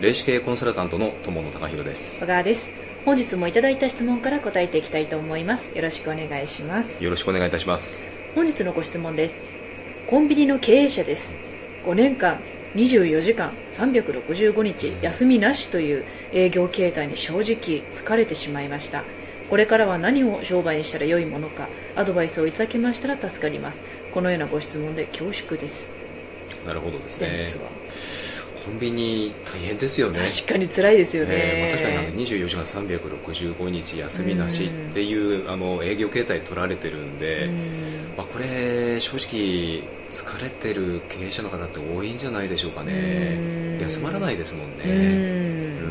霊視系コンサルタントの友野貴弘です。小川です。本日もいただいた質問から答えていきたいと思います。よろしくお願いします。よろしくお願いいたします。本日のご質問です。コンビニの経営者です。5年間24時間365日休みなしという営業形態に正直疲れてしまいました。これからは何を商売にしたら良いものかアドバイスをいただけましたら助かります。このようなご質問で恐縮です。なるほどですねンビニ大変ですよね。確かに辛いですよね、えーまあ、確かになんか24時間365日休みなしっていうあの営業形態取られてるんで、まあ、これ正直疲れてる経営者の方って多いんじゃないでしょうかね。休まらないですもんね。うん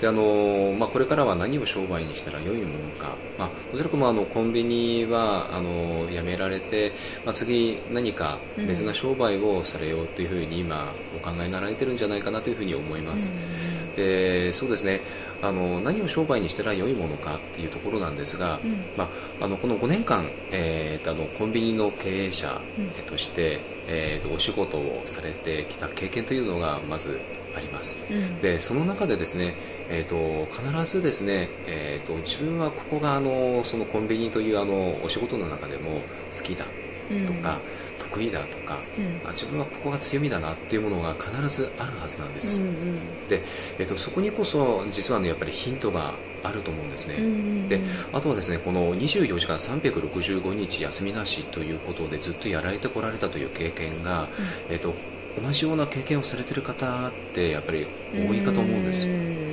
であのまあ、これからは何を商売にしたら良いものか、まあ、おそらくもあのコンビニはあのやめられて、まあ、次何か別な商売をされようというふうに今お考えになられてるんじゃないかなというふうに思いますでそうですね。あの何を商売にしたら良いものかっていうところなんですが、うん、まあ、あのこの5年間、えー、とあのコンビニの経営者として、うん、えー、とお仕事をされてきた経験というのがまずあります、うん、でその中でですね、えーと、必ずですね、えーと、自分はここがあのそのコンビニというあのお仕事の中でも好きだとか、うん、得意だとか、うん、自分はここが強みだなっていうものが必ずあるはずなんです、うんうん、で、えーと、そこにこそ実はねやっぱりヒントがあると思うんですね、うんうん、であとはですねこの24時間365日休みなしということでずっとやられてこられたという経験が、えー、と同じような経験をされている方ってやっぱり多いかと思うんです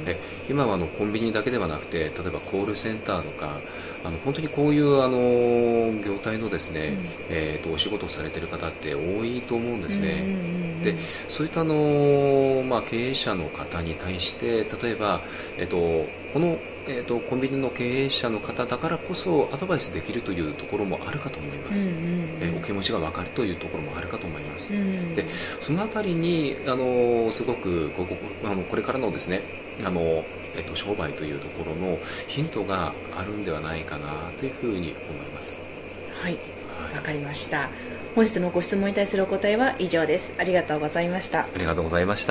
え今はあのコンビニだけではなくて例えばコールセンターとかあの本当にこういうあの業態のですね、うん、えーと、お仕事をされている方って多いと思うんですね。でそういったあの、まあ、経営者の方に対して例えば、えーと、このえーと、コンビニの経営者の方だからこそアドバイスできるというところもあるかと思います、うんうんうん、えー、お気持ちが分かるというところもあるかと思います、うんうん、でそのあたりにあのすごくここあのこれからのですねあの、えーと、商売というところのヒントがあるんではないかなというふうに思います。はい。わ、はい、かりました。本日のご質問に対するお答えは以上です。ありがとうございました。ありがとうございました